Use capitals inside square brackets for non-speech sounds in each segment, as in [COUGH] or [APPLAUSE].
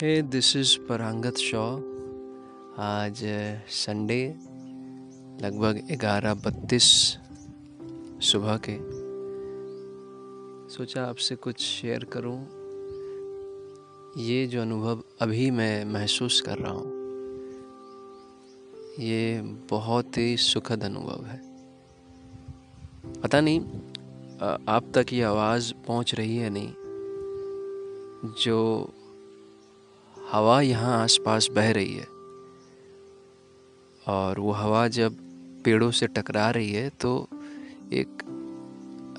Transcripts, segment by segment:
Hey this is Parangat show आज Sunday लगभग ग्यारह बत्तीस सुबह के। सोचा आपसे कुछ शेयर करूँ। ये जो अनुभव अभी मैं महसूस कर रहा हूँ, ये बहुत ही सुखद अनुभव है। पता नहीं आप तक ये आवाज़ पहुँच रही है नहीं, जो हवा यहाँ आसपास बह रही है। और वो हवा जब पेड़ों से टकरा रही है तो एक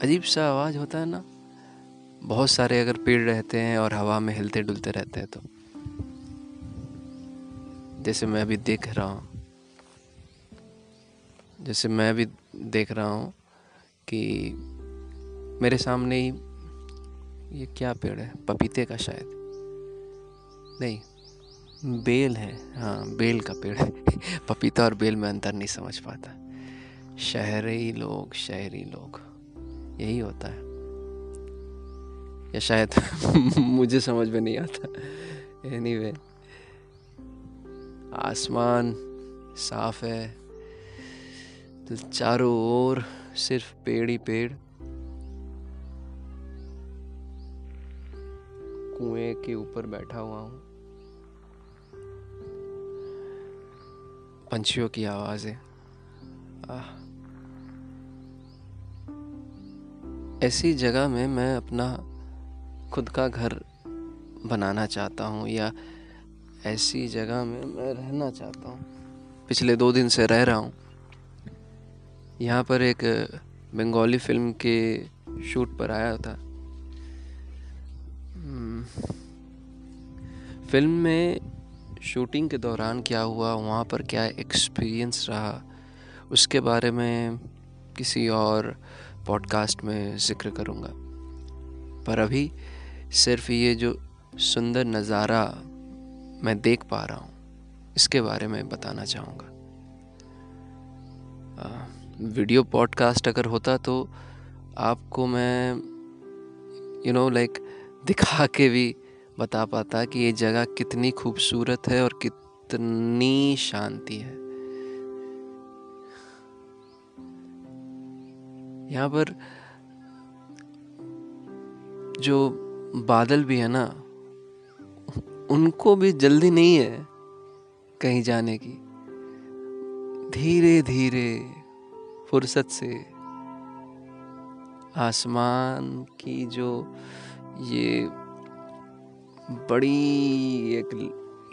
अजीब सा आवाज़ होता है ना, बहुत सारे अगर पेड़ रहते हैं और हवा में हिलते डुलते रहते हैं तो। जैसे मैं अभी देख रहा हूँ, जैसे मैं अभी देख रहा हूँ कि मेरे सामने ही ये क्या पेड़ है? पपीते का शायद। नहीं बेल है हाँ बेल का पेड़ [LAUGHS] पपीता और बेल में अंतर नहीं समझ पाता। शहरी लोग शहरी लोग यही होता है। या शायद [LAUGHS] मुझे समझ में नहीं आता। एनीवे anyway, आसमान साफ़ है तो चारों ओर सिर्फ़ पेड़ ही पेड़। कुएँ के ऊपर बैठा हुआ हूँ। पंछियों की आवाज़ें। ऐसी जगह में मैं अपना खुद का घर बनाना चाहता हूँ या ऐसी जगह में मैं रहना चाहता हूँ। पिछले दो दिन से रह रहा हूँ। यहाँ पर एक बंगाली फ़िल्म के शूट पर आया था। हम्म, फ़िल्म में शूटिंग के दौरान क्या हुआ, वहाँ पर क्या एक्सपीरियंस रहा, उसके बारे में किसी और पॉडकास्ट में ज़िक्र करूँगा। पर अभी सिर्फ़ ये जो सुंदर नज़ारा मैं देख पा रहा हूँ, इसके बारे में बताना चाहूँगा। वीडियो पॉडकास्ट अगर होता तो आपको मैं यू नो लाइक दिखा के भी बता पाता कि ये जगह कितनी खूबसूरत है और कितनी शांति है। यहाँ पर जो बादल भी है ना, उनको भी जल्दी नहीं है कहीं जाने की। धीरे धीरे फुर्सत से आसमान की जो ये बड़ी एक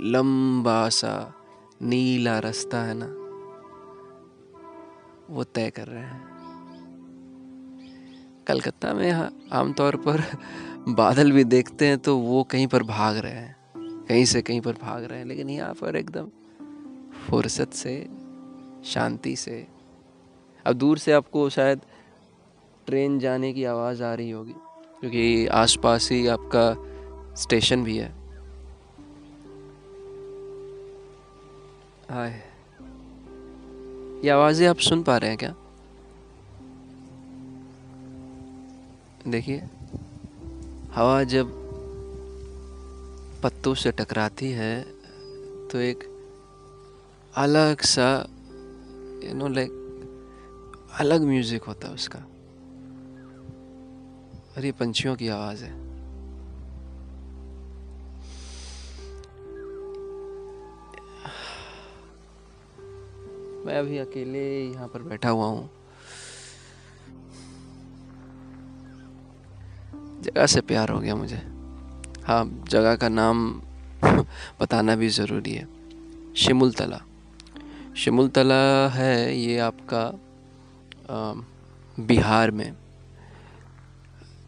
लंबा सा नीला रास्ता है ना, वो तय कर रहे हैं। कलकत्ता में आमतौर पर बादल भी देखते हैं तो वो कहीं पर भाग रहे हैं, कहीं से कहीं पर भाग रहे हैं, लेकिन यहाँ पर एकदम फुर्सत से, शांति से। अब दूर से आपको शायद ट्रेन जाने की आवाज़ आ रही होगी, क्योंकि आसपास ही आपका स्टेशन भी है। हाय ये आवाज़ें आप सुन पा रहे हैं क्या? देखिए, हवा जब पत्तों से टकराती है तो एक अलग सा यू नो लाइक अलग म्यूज़िक होता है उसका। और ये पंछियों की आवाज़ है। मैं अभी अकेले यहाँ पर बैठा हुआ हूँ। जगह से प्यार हो गया मुझे। हाँ जगह का नाम [LAUGHS] बताना भी ज़रूरी है। शिमुल तला शिमुल तला है ये आपका बिहार में।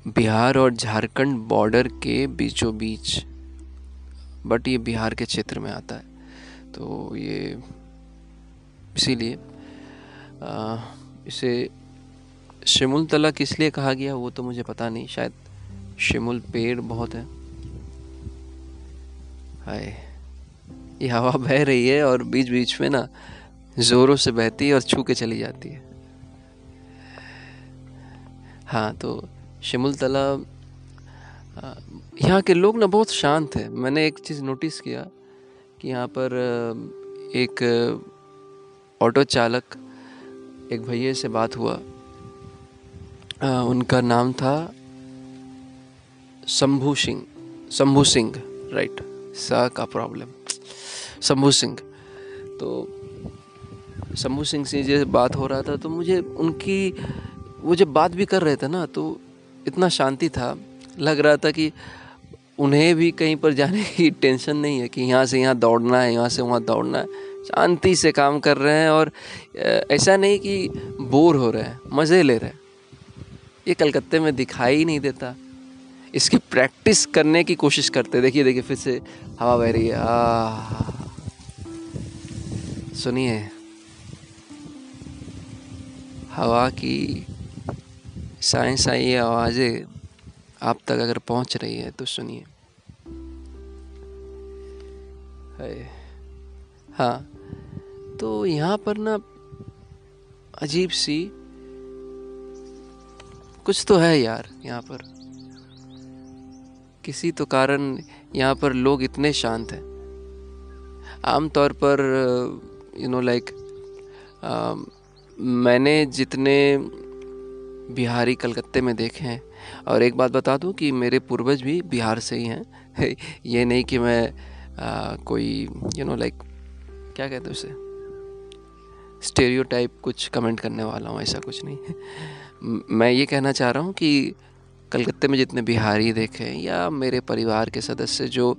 बिहार और झारखंड बॉर्डर के बीचों बीच बट ये बिहार के क्षेत्र में आता है। तो ये इसीलिए इसे शिमुल तला किस लिए कहा गया वो तो मुझे पता नहीं, शायद शिमुल पेड़ बहुत है। हाय, ये हवा बह रही है और बीच बीच में ना ज़ोरों से बहती है और छू के चली जाती है। हाँ तो शिमुल तला यहाँ के लोग ना बहुत शांत है। मैंने एक चीज़ नोटिस किया कि यहाँ पर एक ऑटो चालक एक भैया से बात हुआ। आ, उनका नाम था शंभू सिंह शंभू सिंह राइट सा का प्रॉब्लम शंभू सिंह। तो शंभू सिंह से जैसे बात हो रहा था तो मुझे उनकी वो जब बात भी कर रहे थे ना तो इतना शांति था लग रहा था कि उन्हें भी कहीं पर जाने की टेंशन नहीं है कि यहाँ से यहाँ दौड़ना है यहाँ से वहाँ दौड़ना है। शांति से काम कर रहे हैं और ऐसा नहीं कि बोर हो रहे हैं, मज़े ले रहे हैं। ये कलकत्ते में दिखाई नहीं देता। इसकी प्रैक्टिस करने की कोशिश करते, देखिए देखिए, फिर से हवा बह रही है। सुनिए। हवा की साई साई आवाज़ें आप तक अगर पहुँच रही है तो सुनिए। हाँ। तो यहाँ पर ना अजीब सी कुछ तो है यार यहाँ पर। किसी तो कारण यहाँ पर लोग इतने शांत हैं। आमतौर पर यू नो लाइक मैंने जितने बिहारी कलकत्ते में देखे हैं और एक बात बता दूँ कि मेरे पूर्वज भी बिहार से ही हैं। [LAUGHS] ये नहीं कि मैं आ, कोई यू नो लाइक क्या कहते हैं उसे? स्टेरियो टाइप कुछ कमेंट करने वाला हूँ, ऐसा कुछ नहीं मैं ये कहना चाह रहा हूँ कि कलकत्ते में जितने बिहारी देखे या मेरे परिवार के सदस्य जो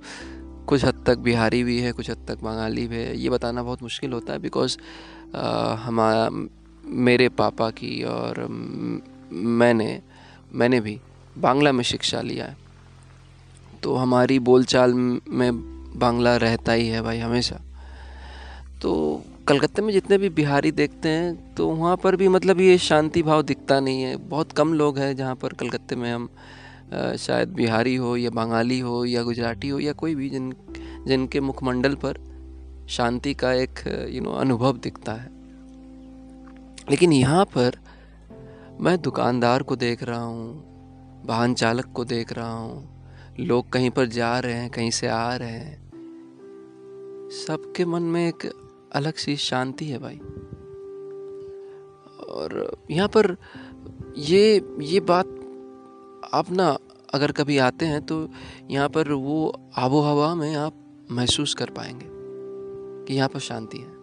कुछ हद तक बिहारी भी है, कुछ हद तक बंगाली भी है, ये बताना बहुत मुश्किल होता है बिकॉज़ हमारा मेरे पापा की और मैंने मैंने भी बांग्ला में शिक्षा लिया है। तो हमारी बोलचाल में बांग्ला रहता ही है भाई हमेशा। तो कलकत्ते में जितने भी बिहारी देखते हैं तो वहाँ पर भी मतलब ये शांति भाव दिखता नहीं है। बहुत कम लोग हैं जहाँ पर कलकत्ते में हम शायद बिहारी हो या बंगाली हो या गुजराती हो या कोई भी जिन, जिनके मुखमंडल पर शांति का एक यू नो अनुभव दिखता है। लेकिन यहाँ पर मैं दुकानदार को देख रहा हूँ, वाहन चालक को देख रहा हूँ, लोग कहीं पर जा रहे हैं, कहीं से आ रहे हैं, सबके मन में एक अलग सी शांति है भाई। और यहाँ पर ये ये बात आप ना अगर कभी आते हैं तो यहाँ पर वो आबो हवा में आप महसूस कर पाएँगे कि यहाँ पर शांति है।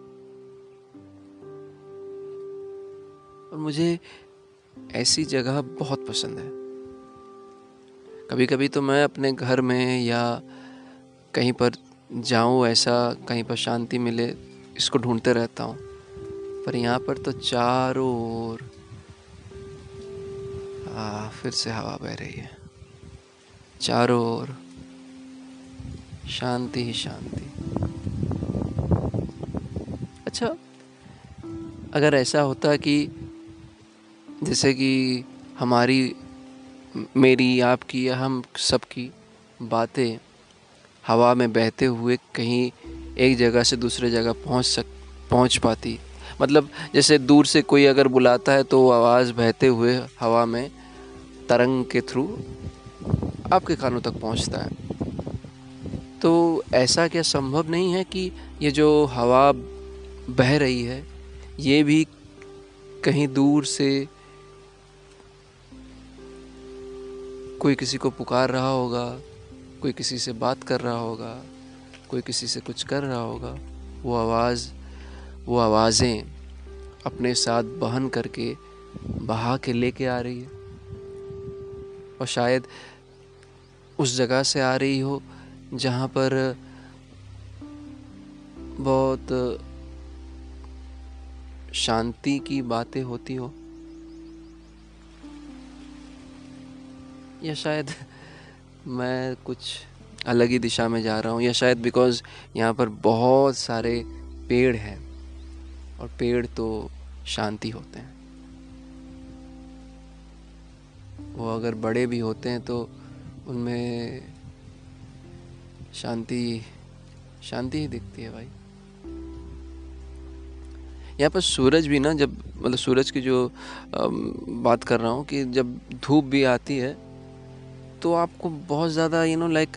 और मुझे ऐसी जगह बहुत पसंद है। कभी कभी तो मैं अपने घर में या कहीं पर जाऊँ, ऐसा कहीं पर शांति मिले इसको ढूंढते रहता हूँ। पर यहाँ पर तो चारों ओर फिर से हवा बह रही है। चारों ओर, शांति ही शांति। अच्छा अगर ऐसा होता कि, जैसे कि हमारी, मेरी, आपकी या हम सबकी बातें हवा में बहते हुए कहीं एक जगह से दूसरे जगह पहुँच सक, पहुँच पाती। मतलब जैसे दूर से कोई अगर बुलाता है तो आवाज़ बहते हुए हवा में, तरंग के थ्रू आपके कानों तक पहुँचता है। तो ऐसा क्या संभव नहीं है कि ये जो हवा बह रही है, ये भी कहीं दूर से कोई किसी को पुकार रहा होगा, कोई किसी से बात कर रहा होगा? कोई किसी से कुछ कर रहा होगा, वो आवाज़, वो आवाज़ें अपने साथ बहन करके बहा के लेके आ रही है। और शायद उस जगह से आ रही हो जहाँ पर बहुत शांति की बातें होती हो। या शायद मैं कुछ अलग ही दिशा में जा रहा हूँ, या शायद बिकॉज़ यहाँ पर बहुत सारे पेड़ हैं, और पेड़ तो शांति होते हैं। वो अगर बड़े भी होते हैं तो उनमें शांति शांति ही दिखती है भाई। यहाँ पर सूरज भी ना, जब मतलब सूरज की जो बात कर रहा हूँ कि जब धूप भी आती है तो आपको बहुत ज़्यादा यू नो लाइक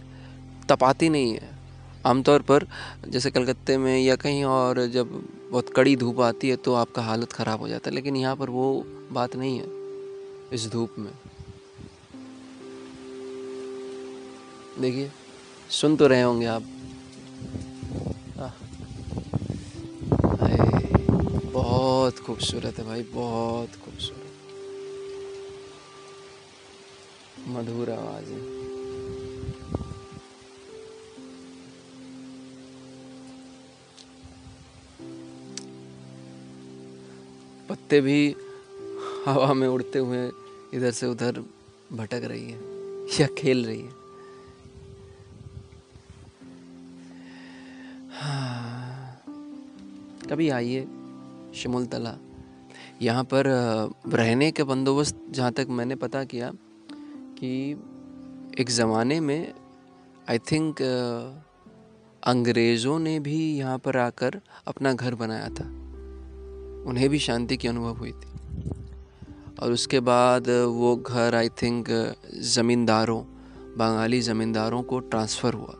तपाती नहीं है। आमतौर पर जैसे कलकत्ते में या कहीं और जब बहुत कड़ी धूप आती है तो आपका हालत ख़राब हो जाता है, लेकिन यहाँ पर वो बात नहीं है इस धूप में। देखिए, सुन तो रहे होंगे आप। बहुत खूबसूरत है भाई, बहुत खूबसूरत। मधुर आवाज़ है। पत्ते भी हवा में उड़ते हुए इधर से उधर भटक रही है या खेल रही है। हाँ। कभी आइए शिमुल तला यहाँ पर रहने के बंदोबस्त जहाँ तक मैंने पता किया कि एक ज़माने में आई थिंक अंग्रेज़ों ने भी यहाँ पर आकर अपना घर बनाया था। उन्हें भी शांति की अनुभव हुई थी। और उसके बाद वो घर आई थिंक ज़मींदारों, बंगाली ज़मींदारों को ट्रांसफ़र हुआ।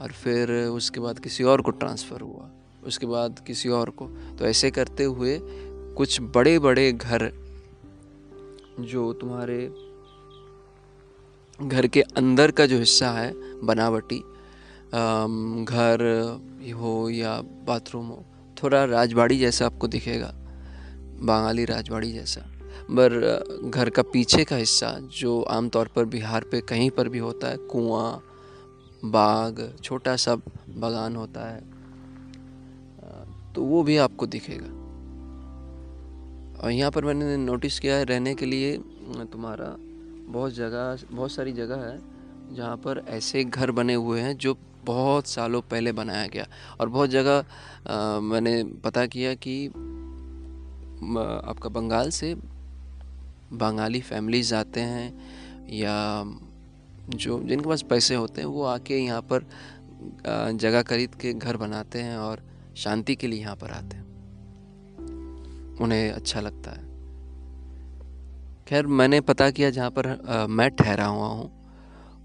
और फिर उसके बाद किसी और को ट्रांसफ़र हुआ। उसके बाद किसी और को। तो ऐसे करते हुए कुछ बड़े बड़े घर जो तुम्हारे घर के अंदर का जो हिस्सा है, बनावटी घर हो या बाथरूम हो थोड़ा राजबाड़ी जैसा आपको दिखेगा, बंगाली राजबाड़ी जैसा। पर घर का पीछे का हिस्सा, जो आमतौर पर बिहार पे कहीं पर भी होता है, कुआँ, बाग, छोटा सा बागान होता है तो वो भी आपको दिखेगा। और यहाँ पर मैंने नोटिस किया है, रहने के लिए तुम्हारा बहुत जगह, बहुत सारी जगह है, जहाँ पर ऐसे घर बने हुए हैं, जो बहुत सालों पहले बनाया गया। और बहुत जगह मैंने पता किया कि आपका बंगाल से बंगाली फैमिलीज़ आते हैं या जो जिनके पास पैसे होते हैं वो आके यहाँ पर जगह खरीद के घर बनाते हैं और शांति के लिए यहाँ पर आते हैं। उन्हें अच्छा लगता है। खैर मैंने पता किया जहाँ पर आ, मैं ठहरा हुआ हूँ।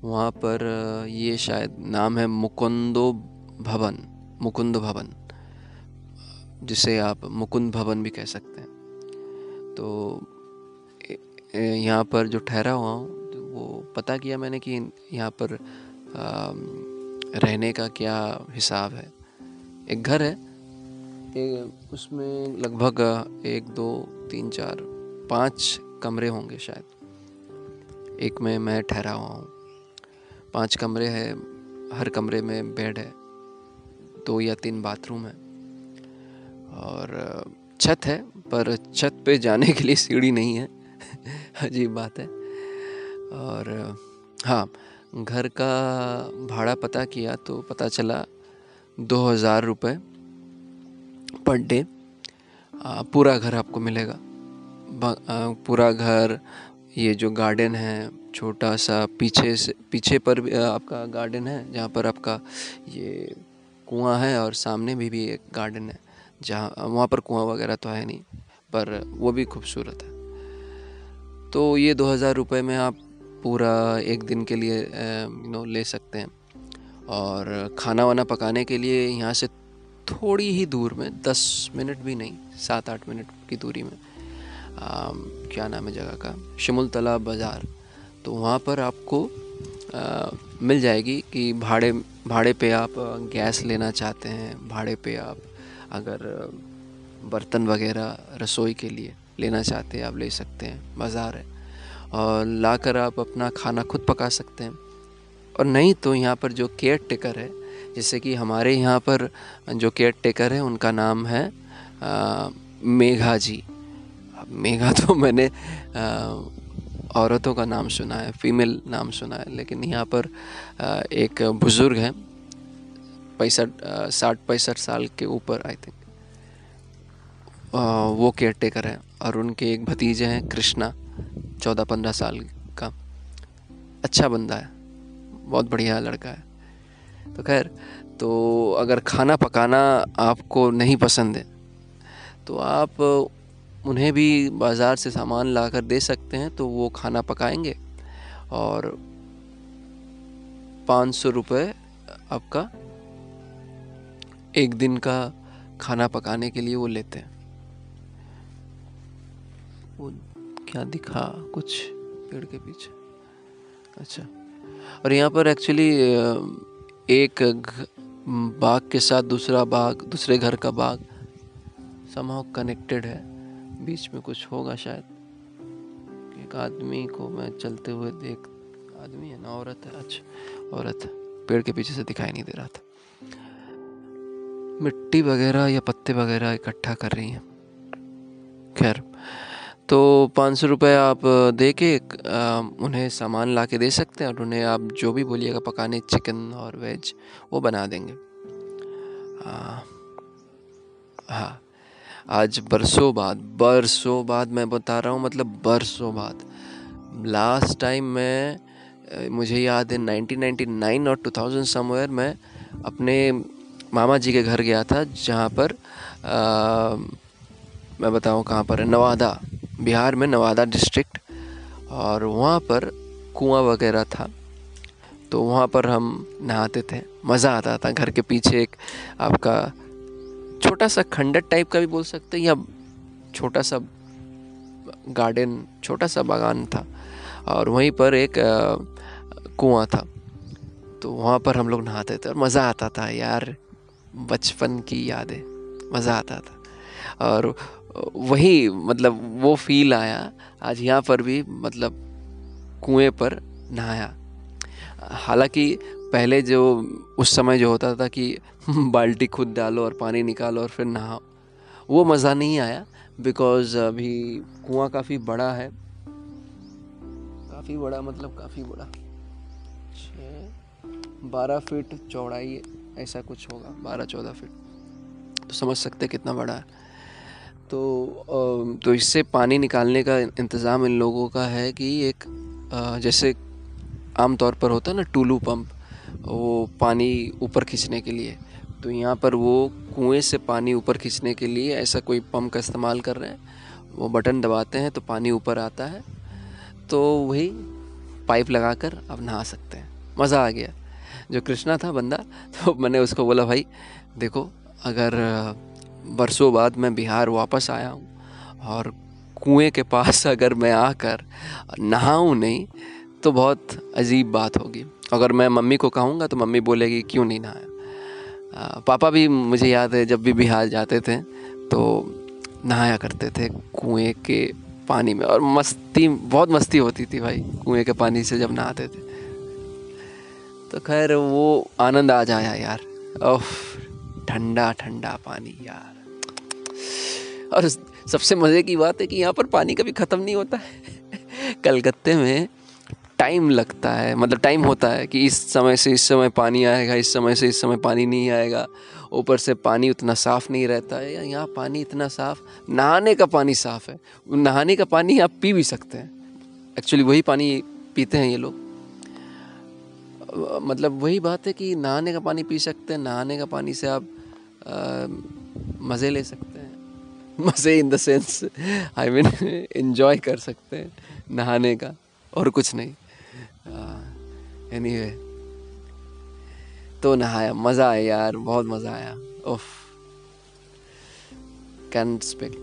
वहाँ पर ये शायद नाम है मुकुंदो भवन, मुकुंद भवन, जिसे आप मुकुंद भवन भी कह सकते हैं। तो यहाँ पर जो ठहरा हुआ हूँ तो वो पता किया मैंने कि यहाँ पर रहने का क्या हिसाब है। एक घर है एक उसमें लगभग एक, दो, तीन, चार, पाँच कमरे होंगे शायद। एक में मैं ठहरा हुआ हूँ। पाँच कमरे हैं, हर कमरे में बेड है, दो या तीन बाथरूम है। और, छत है, पर छत पे जाने के लिए सीढ़ी नहीं है, [LAUGHS] अजीब बात है। और हाँ घर का भाड़ा पता किया तो पता चला, दो हज़ार रुपये पर डे पूरा घर आपको मिलेगा। पूरा घर, ये जो गार्डन है छोटा सा पीछे से पीछे पर भी आपका गार्डन है जहाँ पर आपका ये कुआँ है और सामने भी भी एक गार्डन है जहाँ वहाँ पर कुआँ वगैरह तो है नहीं पर वो भी खूबसूरत है। तो ये दो हज़ार रुपये में आप पूरा एक दिन के लिए यू नो ले सकते हैं। और खाना वाना पकाने के लिए यहाँ से थोड़ी ही दूर में दस मिनट भी नहीं सात आठ मिनट की दूरी में आ, क्या नाम है जगह का शिमुल तालाब बाज़ार। तो वहाँ पर आपको आ, मिल जाएगी कि भाड़े भाड़े पे आप गैस लेना चाहते हैं भाड़े पे आप अगर बर्तन वगैरह रसोई के लिए लेना चाहते हैं आप ले सकते हैं बाज़ार है। और लाकर आप अपना खाना खुद पका सकते हैं। और नहीं तो यहाँ पर जो केयर टेकर है जैसे कि हमारे यहाँ पर जो केयर टेकर है उनका नाम है आ, मेघा जी। मेघा तो मैंने औरतों का नाम सुना है फीमेल नाम सुना है, लेकिन यहाँ पर एक बुज़ुर्ग है, पैंसठ साठ, पैंसठ साल के ऊपर आई थिंक वो केयर टेकर है और उनके एक भतीजे हैं, कृष्णा, चौदह, पंद्रह साल का। अच्छा बंदा है, बहुत बढ़िया लड़का है। तो खैर तो अगर खाना पकाना आपको नहीं पसंद है तो आप उन्हें भी बाज़ार से सामान ला कर दे सकते हैं तो वो खाना पकाएँगे। और पाँच सौ रुपये आपका एक दिन का खाना पकाने के लिए वो लेते हैं। वो क्या दिखा? कुछ पेड़ के पीछे। अच्छा। और यहाँ पर एक्चुअली एक बाग के साथ दूसरा बाग, दूसरे घर का बाग समाव कनेक्टेड है। बीच में कुछ होगा शायद। एक आदमी को मैं चलते हुए देख, आदमी है ना, औरत है अच्छा औरत है। पेड़ के पीछे से दिखाई नहीं दे रहा था। मिट्टी वगैरह या पत्ते वगैरह इकट्ठा कर रही हैं। खैर तो पाँच सौ रुपये आप दे के उन्हें सामान ला के दे सकते हैं और उन्हें आप जो भी बोलिएगा, पकाने, चिकन और वेज, वो बना देंगे। हाँ आज बरसों बाद बरसों बाद मैं बता रहा हूँ मतलब बरसों बाद। लास्ट टाइम मैं मुझे याद है 1999 और 2000 समवेयर मैं अपने मामा जी के घर गया था जहाँ पर आ, मैं बताऊँ कहाँ पर है नवादा बिहार में नवादा डिस्ट्रिक्ट और वहाँ पर कुआँ वगैरह था। तो वहाँ पर हम नहाते थे मज़ा आता था घर के पीछे एक आपका छोटा सा खंडर टाइप का भी बोल सकते हैं, या छोटा सा गार्डन छोटा सा बागान था, और वहीं पर एक कुआँ था। तो वहाँ पर हम लोग नहाते थे, और मज़ा आता था यार, बचपन की यादें, मज़ा आता था। और वही मतलब वो फील आया, आज यहाँ पर भी मतलब कुएँ पर नहाया। हालाँकि पहले जो, उस समय जो होता था कि [LAUGHS] बाल्टी खुद डालो और पानी निकालो और फिर नहाओ। वो मज़ा नहीं आया बिकॉज़ अभी कुआँ काफ़ी बड़ा है। काफ़ी बड़ा मतलब काफ़ी बड़ा। छः, बारह फीट चौड़ाई ऐसा कुछ होगा, बारह चौदह फीट तो समझ सकते कितना बड़ा है। तो तो इससे पानी निकालने का इंतज़ाम इन लोगों का है कि एक जैसे आम तौर पर होता है ना टूलू पंप, वो पानी ऊपर खींचने के लिए। तो यहाँ पर वो कुएँ से पानी ऊपर खींचने के लिए ऐसा कोई पंप का इस्तेमाल कर रहे हैं। वो बटन दबाते हैं तो पानी ऊपर आता है। तो वही पाइप लगाकर अब नहा सकते हैं। मज़ा आ गया। जो कृष्णा था बंदा तो मैंने उसको बोला, भाई, देखो, अगर, बरसों बाद मैं बिहार वापस आया हूँ और कुएँ के पास अगर मैं आकर नहाऊँ नहीं तो बहुत अजीब बात होगी। अगर मैं मम्मी को कहूँगा तो मम्मी बोलेगी, क्यों नहीं नहाया? पापा भी मुझे याद है, जब भी बिहार जाते थे तो नहाया करते थे कुएँ के पानी में। और मस्ती, बहुत मस्ती होती थी भाई, कुएँ के पानी से जब नहाते थे। तो खैर, वो आनंद आ जाया यार। ओह ठंडा ठंडा पानी यार। और सबसे मज़े की बात है कि यहाँ पर पानी कभी ख़त्म नहीं होता है। [LAUGHS] कलकत्ते में टाइम लगता है मतलब टाइम होता है कि इस समय से इस समय पानी आएगा, इस समय से इस समय पानी नहीं आएगा। ऊपर से पानी उतना साफ़ नहीं रहता है यहाँ पानी इतना साफ़, नहाने का पानी साफ़ है। नहाने का पानी आप पी भी सकते हैं। एक्चुअली वही पानी पीते हैं ये लोग। मतलब वही बात है कि नहाने का पानी पी सकते हैं, नहाने का पानी से आप मज़े ले सकते हैं। मज़े in the sense I mean enjoy कर सकते हैं नहाने का, और कुछ नहीं। एनी uh, anyway, तो नहाया मज़ा आया यार बहुत मज़ा आया। ओफ कैंट स्पेक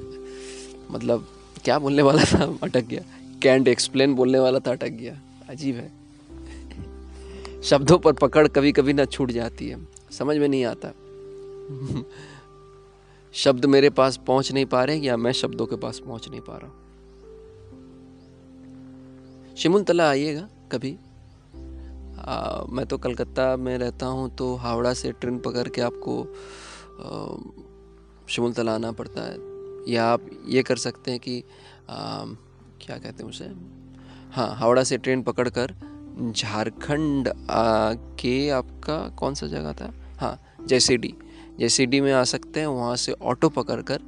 मतलब क्या बोलने वाला था? अटक गया। कैंट एक्सप्लेन बोलने वाला था अटक गया। अजीब है। शब्दों पर पकड़ कभी कभी ना छूट जाती है। समझ में नहीं आता। शब्द मेरे पास पहुँच नहीं पा रहे या मैं शब्दों के पास पहुँच नहीं पा रहा शिमुल तला आइएगा। कभी। आ, मैं तो कलकत्ता में रहता हूँ तो हावड़ा से ट्रेन पकड़ के आपको शिमुल तला आना पड़ता है। या आप ये कर सकते हैं कि आ, क्या कहते हैं उसे? हाँ हावड़ा से ट्रेन पकड़ कर झारखंड के आपका कौन सा जगह था? हाँ जैसे डी जैसे डी में आ सकते हैं वहाँ से ऑटो पकड़ कर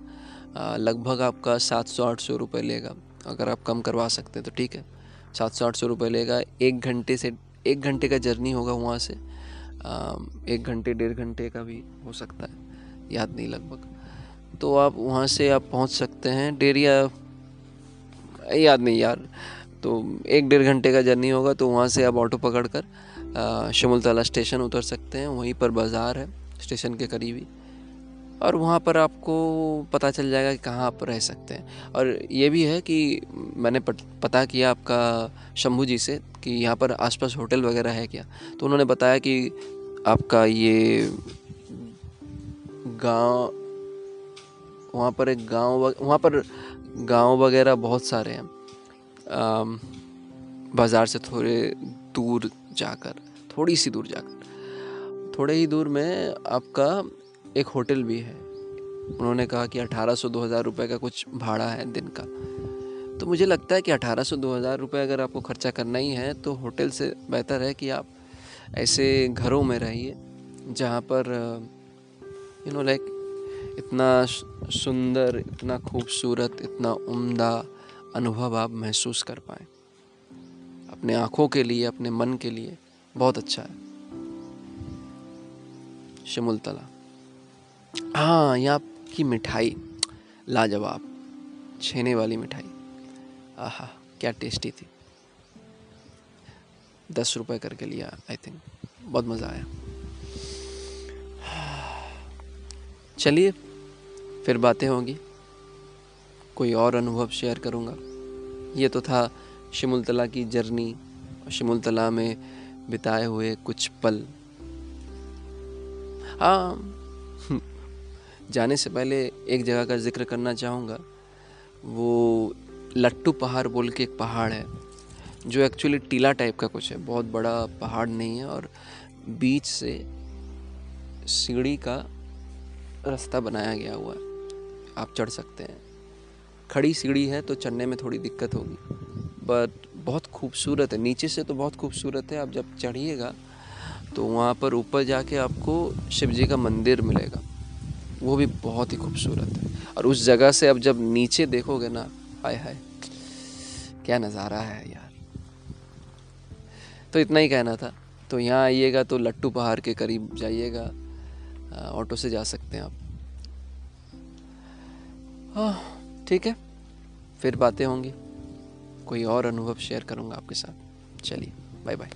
लगभग आपका सात सौ आठ सौ रुपये लेगा अगर आप कम करवा सकते हैं तो ठीक है। सात सौ आठ सौ रुपये लेगा। एक घंटे से, एक घंटे का जर्नी होगा वहाँ से। एक घंटे, डेढ़ घंटे का भी हो सकता है। याद नहीं लगभग। तो आप वहाँ से आप पहुँच सकते हैं। डेरिया, याद नहीं यार। तो एक डेढ़ घंटे का जर्नी होगा तो वहाँ से आप ऑटो पकड़ कर शमुलतला स्टेशन उतर सकते हैं। वहीं पर बाज़ार है, स्टेशन के करीब। ही और वहाँ पर आपको पता चल जाएगा कि कहाँ आप रह सकते हैं। और ये भी है कि मैंने पता किया आपका शंभू जी से कि यहाँ पर आसपास होटल वगैरह है क्या? तो उन्होंने बताया कि आपका ये गाँव, वहाँ पर एक गाँव वहाँ पर गाँव वगैरह बहुत सारे हैं। बाज़ार से थोड़े दूर जाकर, थोड़ी सी दूर जाकर, थोड़े ही दूर में आपका एक होटल भी है। उन्होंने कहा कि अठारह सौ दो हज़ार रुपये का कुछ भाड़ा है दिन का। तो मुझे लगता है कि अठारह सौ दो हज़ार रुपये अगर आपको ख़र्चा करना ही है तो होटल से बेहतर है कि आप ऐसे घरों में रहिए, जहाँ पर यू नो लाइक इतना सुंदर, इतना खूबसूरत, इतना उम्दा अनुभव आप महसूस कर पाएँ। अपने आँखों के लिए, अपने मन के लिए बहुत अच्छा है। शिमुल तला हाँ यहाँ की मिठाई। लाजवाब। छेने वाली मिठाई। आह, क्या टेस्टी थी। दस रुपए करके लिया आई थिंक बहुत मज़ा आया। चलिए, फिर बातें होंगी। कोई और अनुभव शेयर करूँगा। ये तो था शिमुलतला की जर्नी और शिमुलतला में बिताए हुए कुछ पल। हाँ जाने से पहले एक जगह का ज़िक्र करना चाहूँगा। वो लट्टू पहाड़ बोल के एक पहाड़ है, जो एक्चुअली टीला टाइप का कुछ है। बहुत बड़ा पहाड़ नहीं है और बीच से सीढ़ी का रास्ता बनाया गया हुआ है। आप चढ़ सकते हैं। खड़ी सीढ़ी है तो चढ़ने में थोड़ी दिक्कत होगी। बट बहुत खूबसूरत है। नीचे से तो बहुत खूबसूरत है। आप जब चढ़िएगा तो वहाँ पर ऊपर जाके आपको शिव जी का मंदिर मिलेगा। वो भी बहुत ही खूबसूरत है। और उस जगह से अब जब नीचे देखोगे ना, हाय हाय, क्या नज़ारा है यार। तो इतना ही कहना था। तो यहाँ आइएगा तो लट्टू पहाड़ के करीब जाइएगा। ऑटो से जा सकते हैं आप। हाँ ठीक है। फिर बातें होंगी। कोई और अनुभव शेयर करूँगा आपके साथ। चलिए, बाय बाय।